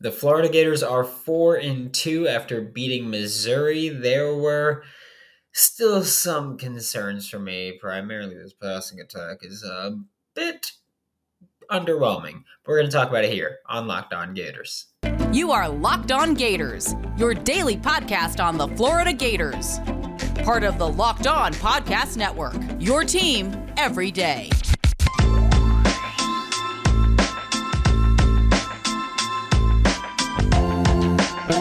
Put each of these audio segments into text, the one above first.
The Florida Gators are four and two after beating Missouri. There were still some concerns for me. Primarily, this passing attack is a bit underwhelming. We're going to talk about it here on Locked On Gators. You are Locked On Gators, your daily podcast on the Florida Gators. Part of the Locked On Podcast Network, your team every day. Hello,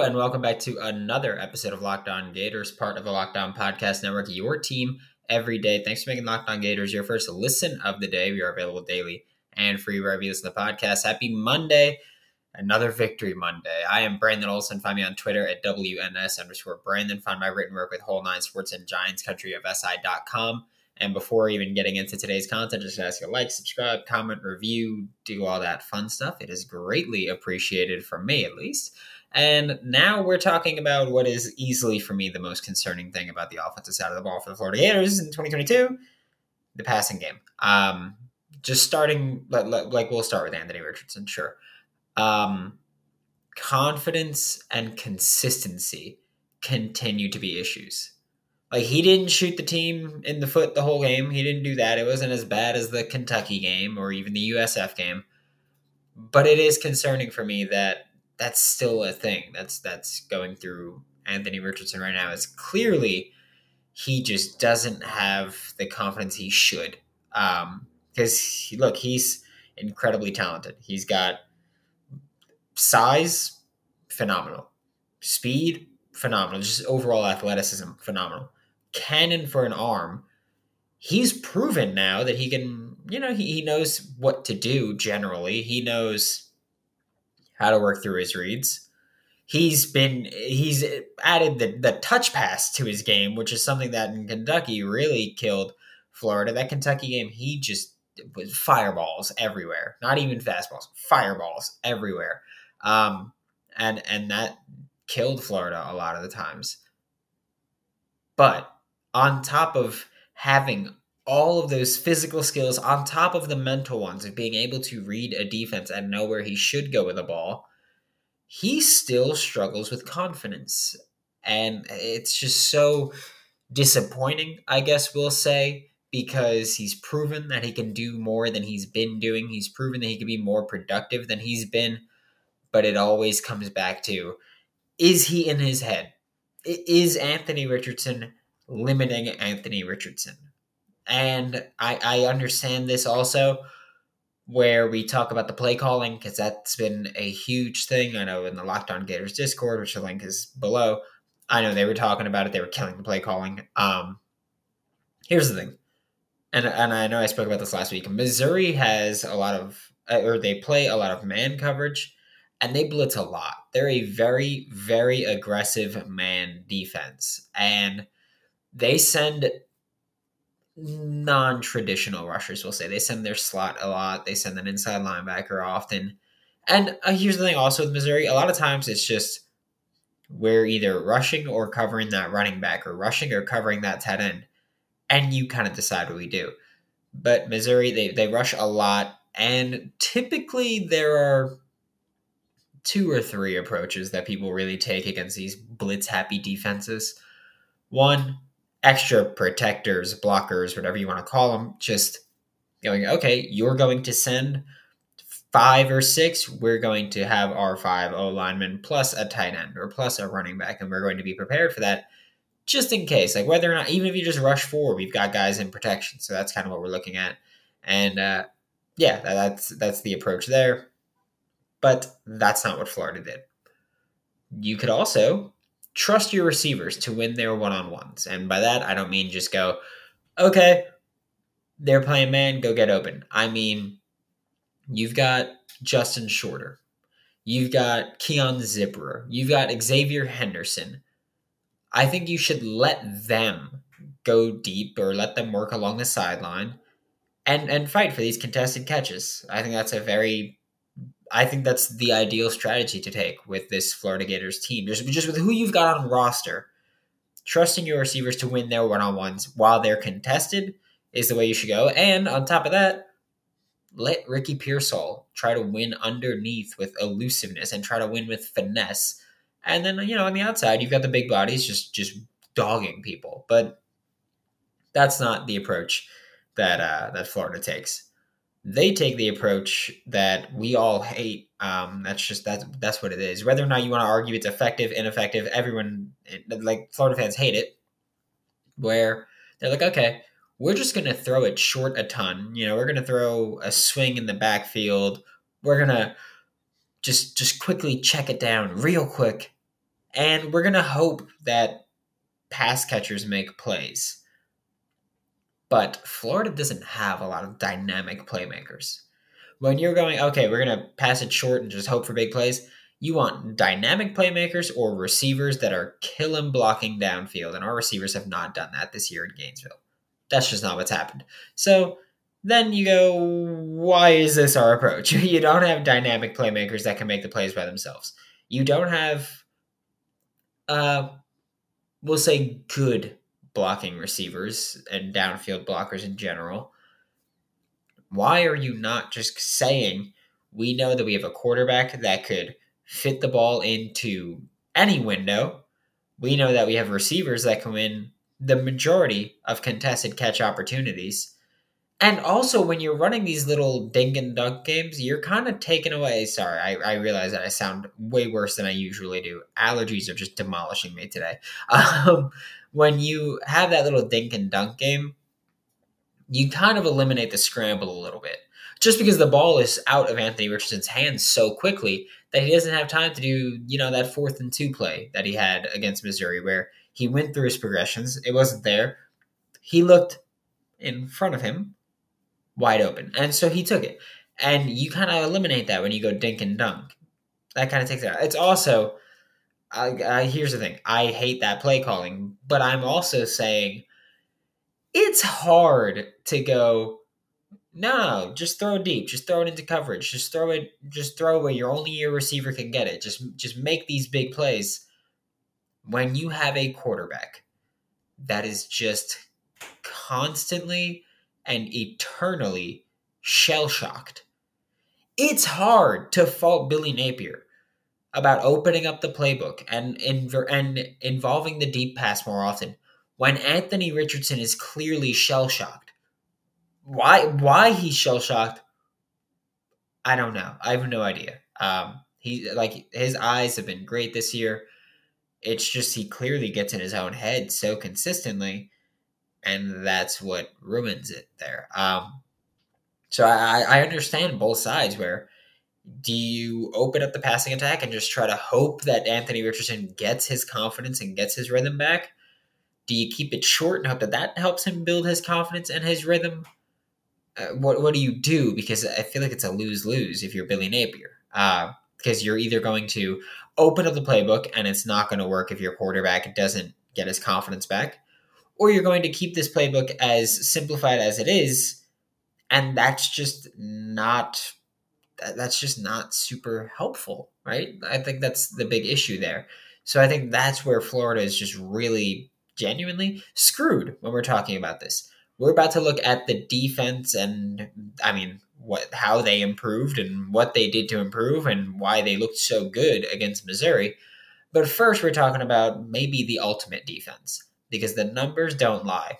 and welcome back to another episode of Locked On Gators, part of the Locked On Podcast Network, your team every day. Thanks for making Locked On Gators your first listen of the day. We are available daily and free wherever you listen to the podcast. Happy Monday, another victory Monday. I am Brandon Olson. Find me on Twitter at WNS underscore Brandon. Find my written work with Whole Nine Sports and Giants Country of SI.com. And before even getting into today's content, just ask you to like, subscribe, comment, review, do all that fun stuff. It is greatly appreciated from me, at least. And now we're talking about what is easily for me the most concerning thing about the offensive side of the ball for the Florida Gators in 2022 the passing game. Um, just starting, like, we'll start with Anthony Richardson, sure. Um, confidence and consistency continue to be issues. Like, he didn't shoot the team in the foot the whole game. He didn't do that. It wasn't as bad as the Kentucky game or even the USF game. But it is concerning for me that that's still a thing that's that's going through Anthony Richardson right now. Is clearly he just doesn't have the confidence he should. Um, because look, he's incredibly talented. He's got size, phenomenal, speed, phenomenal, just overall athleticism, phenomenal. Cannon for an arm. He's proven now that he can, you know, he, he knows what to do generally. He knows how to work through his reads. He's been he's added the the touch pass to his game, which is something that in Kentucky really killed Florida. That Kentucky game, he just was fireballs everywhere. Not even fastballs, fireballs everywhere. Um, and and that killed Florida a lot of the times. But on top of having all of those physical skills on top of the mental ones of being able to read a defense and know where he should go with the ball, he still struggles with confidence. And it's just so disappointing, I guess we'll say, because he's proven that he can do more than he's been doing. He's proven that he can be more productive than he's been. But it always comes back to is he in his head? Is Anthony Richardson limiting Anthony Richardson? And I, I understand this also where we talk about the play calling because that's been a huge thing. I know in the Locked On Gators Discord, which the link is below, I know they were talking about it. They were killing the play calling. Um, here's the thing, and and I know I spoke about this last week. Missouri has a lot of, uh, or they play a lot of man coverage, and they blitz a lot. They're a very very aggressive man defense, and they send non-traditional rushers We'll say. They send their slot a lot. They send an inside linebacker often. And uh, here's the thing also with missouri a lot of times it's just we're either rushing or covering that running back or rushing or covering that tight end and you kind of decide what we do. But missouri they, they rush a lot and typically there are two or three approaches that people really take against these blitz happy defenses one extra protectors, blockers, whatever you want to call them, just going, okay, you're going to send five or six. We're going to have our five O linemen plus a tight end or plus a running back, and we're going to be prepared for that just in case. Like whether or not, even if you just rush forward, we've got guys in protection. So that's kind of what we're looking at. And uh, yeah, that's that's the approach there. But that's not what Florida did. You could also trust your receivers to win their one on ones. And by that, I don't mean just go, okay, they're playing man, go get open. I mean, you've got Justin Shorter, you've got Keon Zipperer, you've got Xavier Henderson. I think you should let them go deep or let them work along the sideline and and fight for these contested catches. I think that's a very I think that's the ideal strategy to take with this Florida Gators team. Just, just with who you've got on roster, trusting your receivers to win their one on ones while they're contested is the way you should go. And on top of that, let Ricky Pearsall try to win underneath with elusiveness and try to win with finesse. And then you know on the outside you've got the big bodies just just dogging people. But that's not the approach that uh, that Florida takes. They take the approach that we all hate. Um, that's just that's that's what it is. Whether or not you want to argue it's effective, ineffective, everyone like Florida fans hate it. Where they're like, okay, we're just to throw it short a ton. You know, we're to throw a swing in the backfield. We're to just just quickly check it down real quick and we're to hope that pass catchers make plays. But Florida doesn't have a lot of dynamic playmakers. When you're going, okay, we're going to pass it short and just hope for big plays, you want dynamic playmakers or receivers that are killing blocking downfield. And our receivers have not done that this year in Gainesville. That's just not what's happened. So then you go, why is this our approach? you don't have dynamic playmakers that can make the plays by themselves. You don't have, uh, we'll say, good blocking receivers and downfield blockers in general. Why are you not just saying, we know that we have a quarterback that could fit the ball into any window? We know that we have receivers that can win the majority of contested catch opportunities. And also, when you're running these little dink and dunk games, you're kind of taking away. Sorry, I, I realize that I sound way worse than I usually do. Allergies are just demolishing me today. Um, when you have that little dink and dunk game, you kind of eliminate the scramble a little bit. Just because the ball is out of Anthony Richardson's hands so quickly that he doesn't have time to do, you know, that fourth and two play that he had against Missouri, where he went through his progressions. It wasn't there. He looked in front of him, wide open. And so he took it. And you kind of eliminate that when you go dink and dunk. That kind of takes it out. It's also, I, I, here's the thing I hate that play calling, but I'm also saying it's hard to go, no, just throw deep. Just throw it into coverage. Just throw it, just throw where your only your receiver can get it. Just, just make these big plays when you have a quarterback that is just constantly and eternally shell shocked, it's hard to fault Billy Napier about opening up the playbook and and involving the deep pass more often when Anthony Richardson is clearly shell shocked. Why why he's shell shocked? I don't know. I have no idea. Um, he like his eyes have been great this year. It's just he clearly gets in his own head so consistently, and that's what ruins it there. Um, so I, I understand both sides. Where do you open up the passing attack and just try to hope that Anthony Richardson gets his confidence and gets his rhythm back? Do you keep it short and hope that that helps him build his confidence and his rhythm? Uh, what what do you do? Because I feel like it's a lose lose if you're Billy Napier. Uh, because you're either going to open up the playbook and it's not going to work if your quarterback doesn't get his confidence back, or you're going to keep this playbook as simplified as it is, and that's just not that's just not super helpful, right? I think that's the big issue there. So I think that's where Florida is just really genuinely screwed when we're talking about this. We're about to look at the defense and I mean what how they improved and what they did to improve and why they looked so good against Missouri. But first, we're talking about maybe the ultimate defense because the numbers don't lie.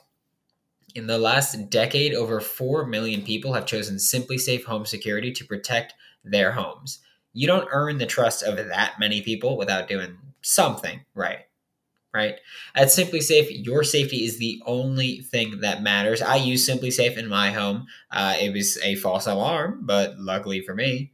In the last decade, over 4 million people have chosen SimpliSafe Home Security to protect their homes. You don't earn the trust of that many people without doing something right right? At SimpliSafe, your safety is the only thing that matters. I use SimpliSafe in my home. Uh, it was a false alarm, but luckily for me,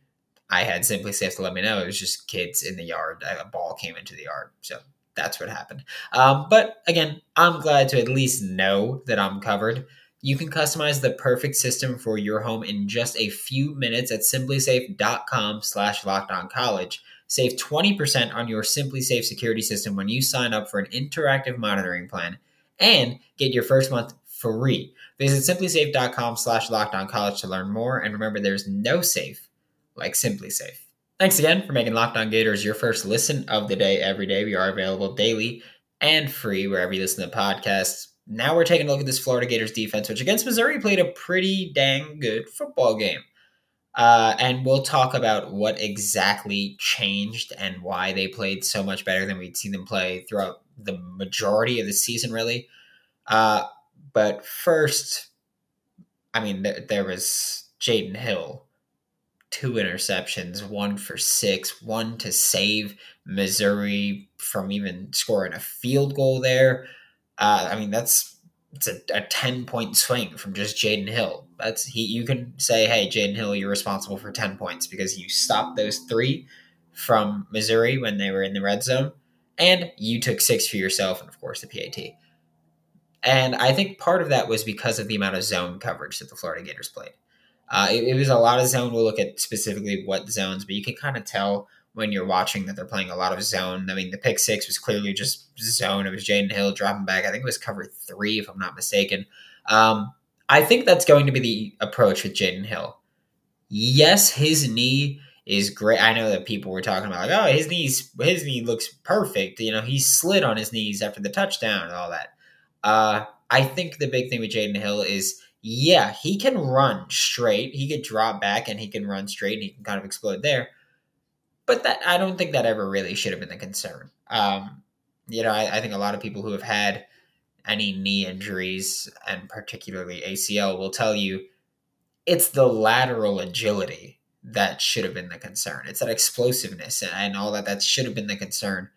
I had SimpliSafe to let me know it was just kids in the yard. A ball came into the yard, so that's what happened. Um, but again, I'm glad to at least know that I'm covered. You can customize the perfect system for your home in just a few minutes at simplisafe.com slash college. Save 20% on your SimpliSafe security system when you sign up for an interactive monitoring plan and get your first month free. Visit simplisafe.com slash college to learn more. And remember, there's no safe like SimpliSafe. Thanks again for making Locked On Gators your first listen of the day every day. We are available daily and free wherever you listen to podcasts. Now we're taking a look at this Florida Gators defense, which against Missouri played a pretty dang good football game. Uh, and we'll talk about what exactly changed and why they played so much better than we'd seen them play throughout the majority of the season, really. Uh, but first, I mean, there, there was Jaydon Hill, two interceptions, one for six, one to save Missouri from even scoring a field goal there. Uh, I mean, that's it's a, a 10 point swing from just Jaydon Hill. That's he you can say, hey, Jaydon Hill, you're responsible for 10 points because you stopped those three from Missouri when they were in the red zone, and you took six for yourself, and of course the PAT. And I think part of that was because of the amount of zone coverage that the Florida Gators played. Uh, it, it was a lot of zone. We'll look at specifically what zones, but you can kind of tell when you're watching that they're playing a lot of zone. I mean, the pick six was clearly just zone. It was Jaydon Hill dropping back. I think it was cover three, if I'm not mistaken. Um, I think that's going to be the approach with Jaydon Hill. Yes, his knee is great. I know that people were talking about like, oh, his knees, his knee looks perfect. You know, he slid on his knees after the touchdown and all that. Uh, I think the big thing with Jaydon Hill is, yeah, he can run straight. He could drop back and he can run straight and he can kind of explode there but that I don't think that ever really should have been the concern. Um, you know, I, I, think a lot of people who have had any knee injuries and particularly ACL will tell you it's the lateral agility that should have been the concern. It's that explosiveness and, and all that that should have been the concern.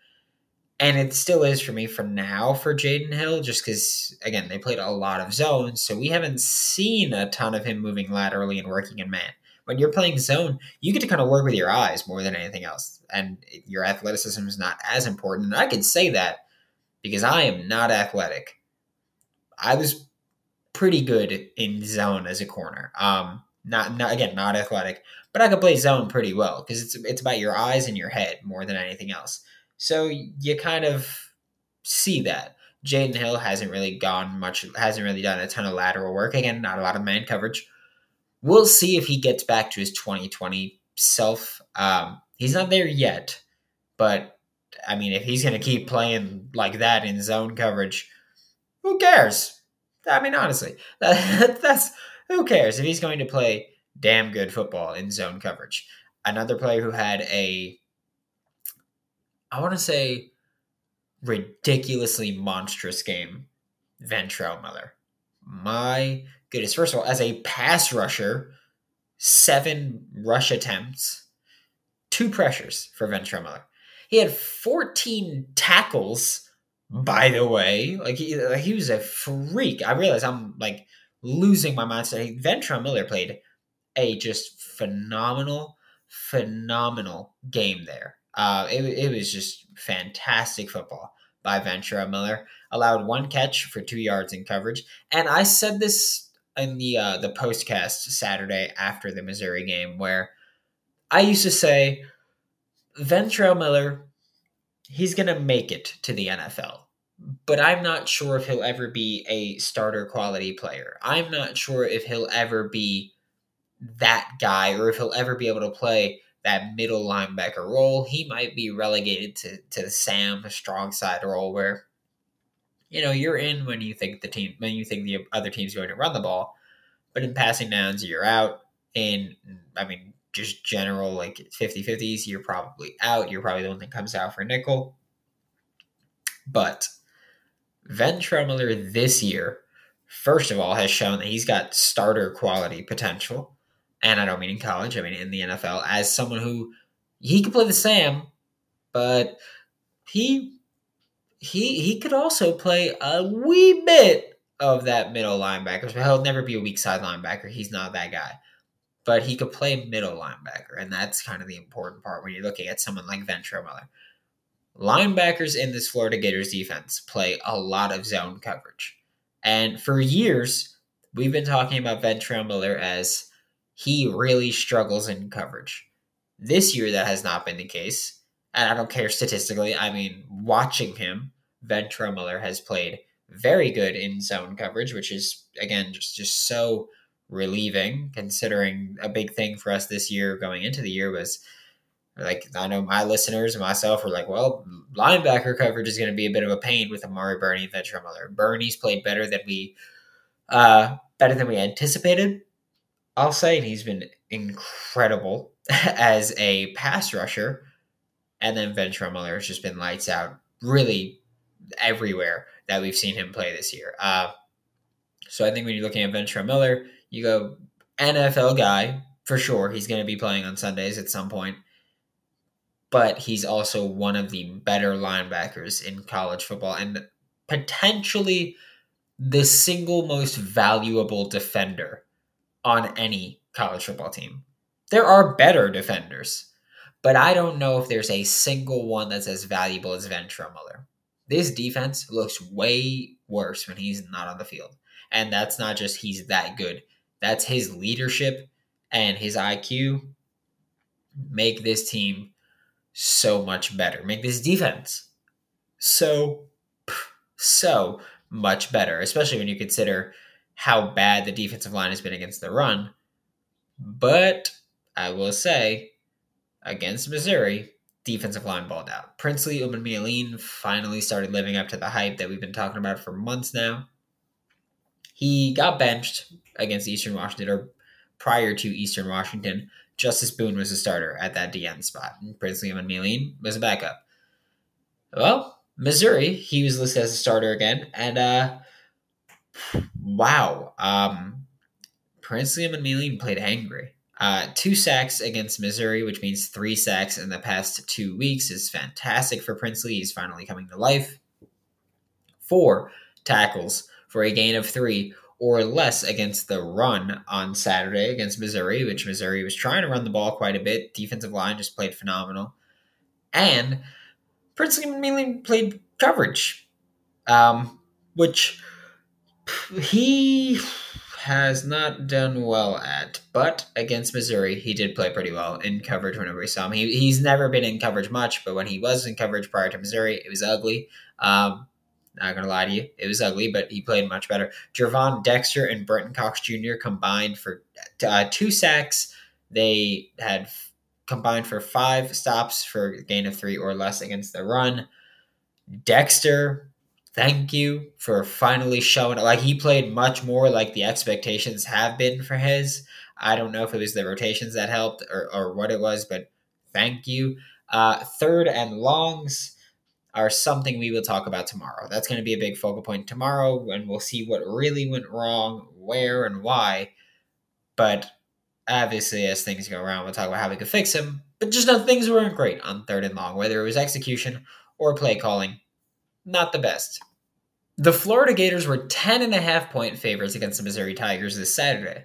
And it still is for me for now for Jaydon Hill, just because, again, they played a lot of zones. So we haven't seen a ton of him moving laterally and working in man when you're playing zone, you get to kind of work with your eyes more than anything else. And your athleticism is not as important. And I can say that because I am not athletic. I was pretty good in zone as a corner. Um, not, not again, not athletic, but I could play zone pretty well because it's it's about your eyes and your head more than anything else. So you kind of see that. Jaydon Hill hasn't really gone much, hasn't really done a ton of lateral work. Again, not a lot of man coverage we'll see if he gets back to his 2020 self. Um, he's not there yet, but I mean, if he's going to keep playing like that in zone coverage, who cares? I mean, honestly, that, that's who cares if he's going to play damn good football in zone coverage. Another player who had a, I want to say, ridiculously monstrous game, Ventrell Miller. My goodness. First of all, as a pass rusher, seven rush attempts, two pressures for Ventrell Miller. He had 14 tackles, by the way. Like he, like he was a freak. I realize I'm like losing my mind today. Ventrell Miller played a just phenomenal, phenomenal game there. Uh, it, it was just fantastic football by Ventrell Miller. Allowed one catch for two yards in coverage. And I said this in the uh, the postcast Saturday after the Missouri game where I used to say Ventrell Miller, he's gonna make it to the NFL, but I'm not sure if he'll ever be a starter quality player. I'm not sure if he'll ever be that guy or if he'll ever be able to play that middle linebacker role. He might be relegated to to the Sam strong side role where you know, you're in when you think the team when you think the other team's going to run the ball, but in passing downs, you're out. In I mean, just general like 50-50s, you're probably out. You're probably the one that comes out for nickel. But Ventrell Miller this year, first of all, has shown that he's got starter quality potential. And I don't mean in college, I mean in the NFL, as someone who he could play the Sam, but he he he could also play a wee bit of that middle linebacker. So he'll never be a weak side linebacker. He's not that guy. But he could play middle linebacker, and that's kind of the important part when you're looking at someone like Ventrell Miller. Linebackers in this Florida Gators defense play a lot of zone coverage. And for years, we've been talking about Ventrell Miller as he really struggles in coverage. This year, that has not been the case and I don't care statistically. I mean, watching him, Ventrell Miller has played very good in zone coverage, which is again just just so relieving. Considering a big thing for us this year going into the year was Like I know my listeners and myself were like, well, linebacker coverage is going to be a bit of a pain with Amari Burney and Ventrell Miller. Burney's played better than we uh, better than we anticipated. I'll say he's been incredible as a pass rusher, and then Ventrell Miller has just been lights out, really everywhere that we've seen him play this year. Uh, so I think when you're looking at Ventrell Miller, you go NFL guy for sure. He's going to be playing on Sundays at some point but he's also one of the better linebackers in college football and potentially the single most valuable defender on any college football team. There are better defenders, but I don't know if there's a single one that's as valuable as Ventrell Miller. This defense looks way worse when he's not on the field. And that's not just he's that good. That's his leadership and his IQ make this team so much better. Make this defense so, so much better, especially when you consider how bad the defensive line has been against the run. But I will say, against Missouri, defensive line balled out. Princely Umanmielen finally started living up to the hype that we've been talking about for months now. He got benched against Eastern Washington, or prior to Eastern Washington, Justice Boone was a starter at that DN spot. And Princely Umanmielen was a backup. Well, Missouri, he was listed as a starter again. And uh wow. Um and Umanmielen played angry. Uh, two sacks against Missouri, which means three sacks in the past two weeks, is fantastic for Princely. He's finally coming to life. Four tackles for a gain of three, or less against the run on Saturday against Missouri, which Missouri was trying to run the ball quite a bit. Defensive line just played phenomenal. And Princely mainly played coverage, um, which he has not done well at. But against Missouri, he did play pretty well in coverage whenever we saw him. He, he's never been in coverage much, but when he was in coverage prior to Missouri, it was ugly. Um, not gonna lie to you, it was ugly, but he played much better. Gervon Dexter and Brenton Cox Jr. combined for uh, two sacks. They had f- combined for five stops for gain of three or less against the run. Dexter, thank you for finally showing. Like he played much more like the expectations have been for his. I don't know if it was the rotations that helped or, or what it was, but thank you. Uh, third and longs are something we will talk about tomorrow. That's going to be a big focal point tomorrow, and we'll see what really went wrong, where, and why. But obviously, as things go around, we'll talk about how we could fix them. But just know things weren't great on third and long, whether it was execution or play calling. Not the best. The Florida Gators were 10 and a half point favorites against the Missouri Tigers this Saturday.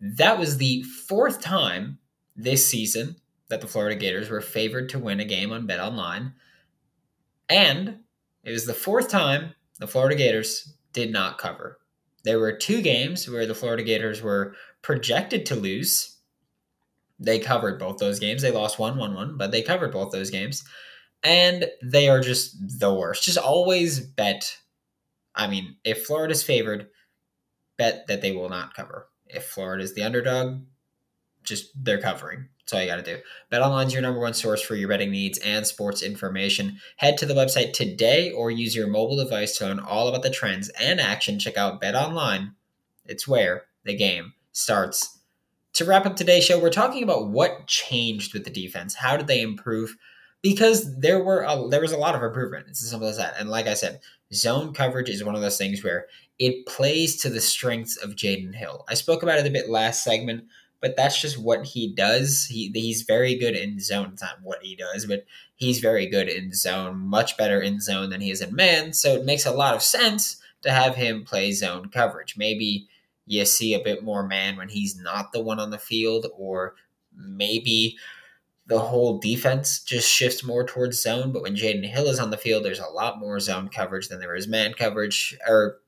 That was the fourth time this season that the Florida Gators were favored to win a game on BetOnline and it was the fourth time the Florida Gators did not cover. There were two games where the Florida Gators were projected to lose. They covered both those games. They lost 1 1 1, but they covered both those games. And they are just the worst. Just always bet. I mean, if Florida's favored, bet that they will not cover. If Florida's the underdog, just they're covering. That's all you got to do. BetOnline is your number one source for your betting needs and sports information. Head to the website today or use your mobile device to learn all about the trends and action. Check out BetOnline. It's where the game starts. To wrap up today's show, we're talking about what changed with the defense. How did they improve? Because there were a, there was a lot of improvement. It's as simple as that. And like I said, zone coverage is one of those things where it plays to the strengths of Jaydon Hill. I spoke about it a bit last segment but that's just what he does. He he's very good in zone. It's not what he does, but he's very good in zone, much better in zone than he is in man. So it makes a lot of sense to have him play zone coverage. Maybe you see a bit more man when he's not the one on the field, or maybe the whole defense just shifts more towards zone. But when Jaydon Hill is on the field, there's a lot more zone coverage than there is man coverage, or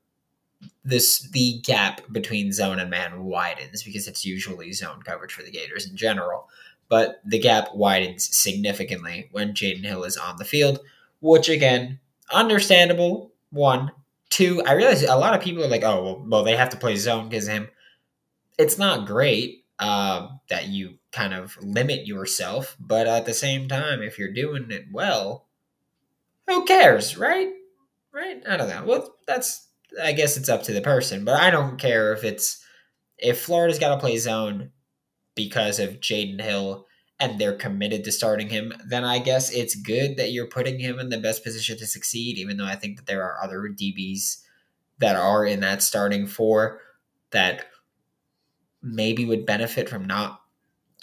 this the gap between zone and man widens because it's usually zone coverage for the Gators in general. But the gap widens significantly when Jaydon Hill is on the field, which again, understandable. One, two. I realize a lot of people are like, "Oh, well, well they have to play zone because him." It's not great uh, that you kind of limit yourself. But at the same time, if you're doing it well, who cares, right? Right? I don't know. Well, that's I guess it's up to the person, but I don't care if it's if Florida's got to play zone because of Jaydon Hill and they're committed to starting him, then I guess it's good that you're putting him in the best position to succeed, even though I think that there are other DBs that are in that starting four that maybe would benefit from not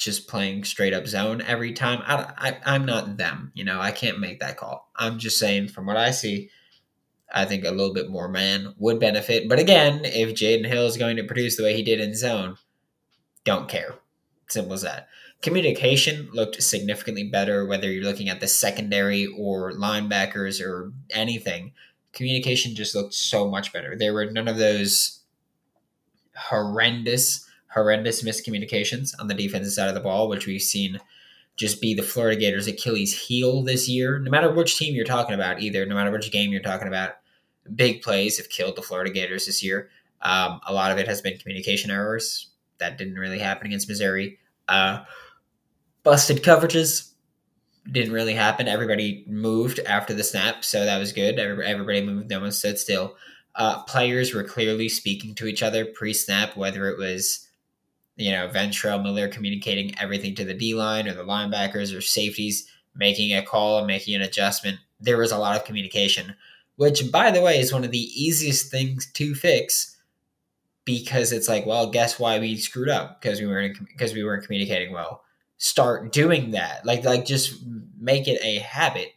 just playing straight up zone every time. I, I, am not them, you know, I can't make that call. I'm just saying from what I see, I think a little bit more man would benefit. But again, if Jaydon Hill is going to produce the way he did in zone, don't care. Simple as that. Communication looked significantly better, whether you're looking at the secondary or linebackers or anything. Communication just looked so much better. There were none of those horrendous horrendous miscommunications on the defensive side of the ball, which we've seen just be the Florida Gators' Achilles heel this year. No matter which team you're talking about, either, no matter which game you're talking about, big plays have killed the Florida Gators this year. Um, a lot of it has been communication errors. That didn't really happen against Missouri. Uh, busted coverages didn't really happen. Everybody moved after the snap, so that was good. Everybody moved, no one stood still. Uh, players were clearly speaking to each other pre snap, whether it was you know, Ventrell Miller communicating everything to the D line or the linebackers or safeties, making a call and making an adjustment. There was a lot of communication, which, by the way, is one of the easiest things to fix because it's like, well, guess why we screwed up because we weren't because we weren't communicating well. Start doing that, like like just make it a habit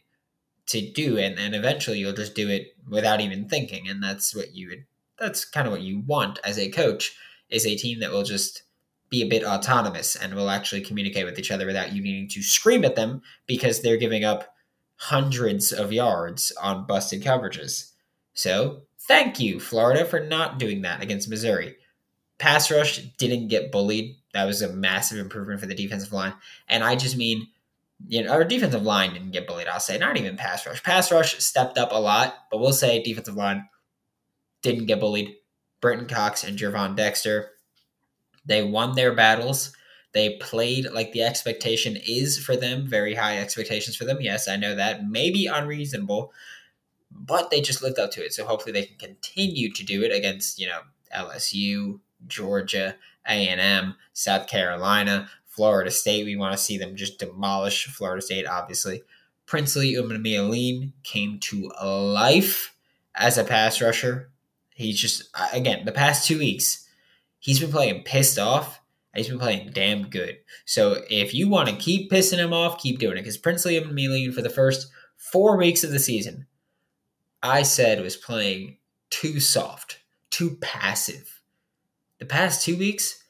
to do, and and eventually you'll just do it without even thinking, and that's what you would. That's kind of what you want as a coach is a team that will just be a bit autonomous and will actually communicate with each other without you needing to scream at them because they're giving up hundreds of yards on busted coverages. So, thank you, Florida, for not doing that against Missouri. Pass rush didn't get bullied. That was a massive improvement for the defensive line. And I just mean, you know, our defensive line didn't get bullied, I'll say. Not even pass rush. Pass rush stepped up a lot, but we'll say defensive line didn't get bullied. Brenton Cox and Gervon Dexter they won their battles. They played like the expectation is for them, very high expectations for them. Yes, I know that may be unreasonable, but they just lived up to it. So hopefully they can continue to do it against, you know, LSU, Georgia, A&M, South Carolina, Florida State. We want to see them just demolish Florida State, obviously. Princely Umanmielen came to life as a pass rusher. He's just, uh, again, the past two weeks, he's been playing pissed off he's been playing damn good. So if you want to keep pissing him off, keep doing it. Because Prince Princely Umanmielen for the first four weeks of the season, I said was playing too soft, too passive. The past two weeks,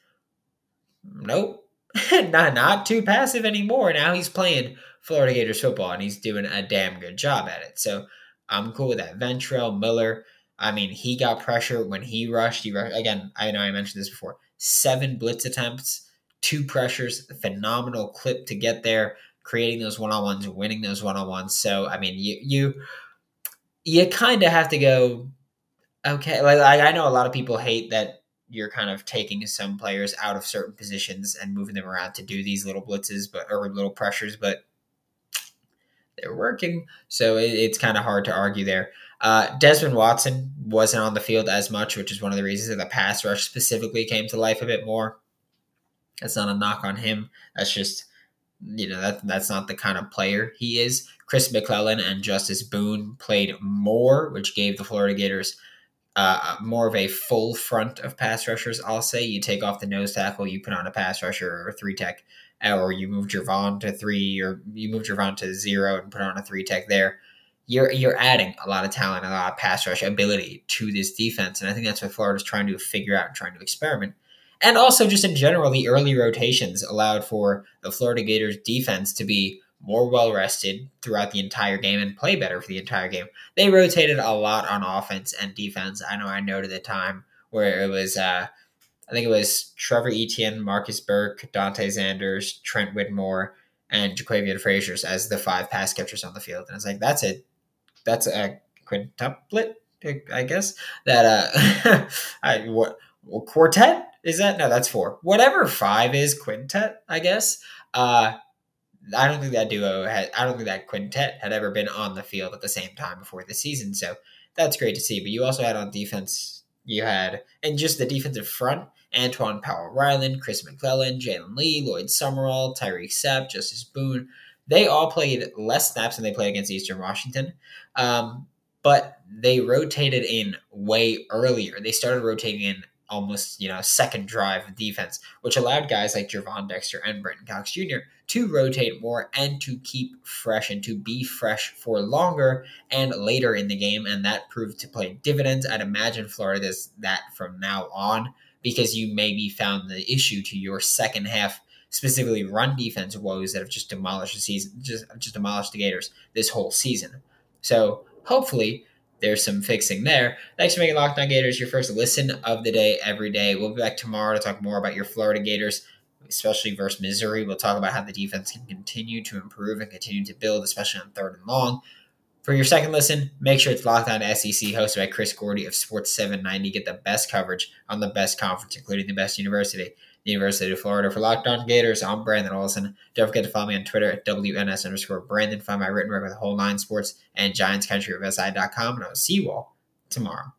nope, not not too passive anymore. Now he's playing Florida Gators football and he's doing a damn good job at it. So I'm cool with that. Ventrell Miller I mean, he got pressure when he rushed. He rushed, again, I know I mentioned this before. Seven blitz attempts, two pressures, phenomenal clip to get there, creating those one on ones, winning those one on ones. So I mean, you you you kind of have to go. Okay, like, I know a lot of people hate that you're kind of taking some players out of certain positions and moving them around to do these little blitzes, but or little pressures, but they're working. So it, it's kind of hard to argue there. Uh, Desmond Watson wasn't on the field as much, which is one of the reasons that the pass rush specifically came to life a bit more. That's not a knock on him. That's just you know that that's not the kind of player he is. Chris McClellan and Justice Boone played more, which gave the Florida Gators uh, more of a full front of pass rushers. I'll say you take off the nose tackle, you put on a pass rusher or three tech, or you move Gervon to three, or you move Gervon to zero and put on a three tech there you're you're adding a lot of talent, a lot of pass rush ability to this defense, and I think that's what Florida's trying to figure out and trying to experiment. And also, just in general, the early rotations allowed for the Florida Gators defense to be more well rested throughout the entire game and play better for the entire game. They rotated a lot on offense and defense. I know I noted the time where it was, uh, I think it was Trevor Etienne, Marcus Burke, Dante Zanders, Trent Whittemore, and Jaquavion Fraziars as the five pass catchers on the field. And it's like, that's it that's a quintuplet, I guess. That uh, I what well, quartet Is that no? That's four. Whatever five is quintet, I guess. Uh, I don't think that duo had. I don't think that quintet had ever been on the field at the same time before the season. So that's great to see. But you also had on defense. You had and just the defensive front. Antwaun Powell-Ryland, Chris McClellan, Jalen Lee, Lloyd Summerall, Tyreak Sapp, Justice Boone. They all played less snaps than they played against Eastern Washington. Um, but they rotated in way earlier. They started rotating in almost you know second drive of defense, which allowed guys like Gervon Dexter and Brenton Cox Jr. to rotate more and to keep fresh and to be fresh for longer and later in the game, and that proved to play dividends. I'd imagine Florida does that from now on because you maybe found the issue to your second half specifically run defense woes that have just demolished the season, just just demolished the Gators this whole season. So hopefully there's some fixing there. Thanks for making Locked On Gators your first listen of the day every day. We'll be back tomorrow to talk more about your Florida Gators, especially versus Missouri. We'll talk about how the defense can continue to improve and continue to build, especially on third and long. For your second listen, make sure it's Locked On SEC, hosted by Chris Gordy of Sports 790. Get the best coverage on the best conference, including the best university. University of Florida. For Locked On Gators, I'm Brandon Olson. Don't forget to follow me on Twitter at WNS underscore Brandon. Find my written work with Whole Nine Sports and GiantsCountryUSI.com. And I'll see you all tomorrow.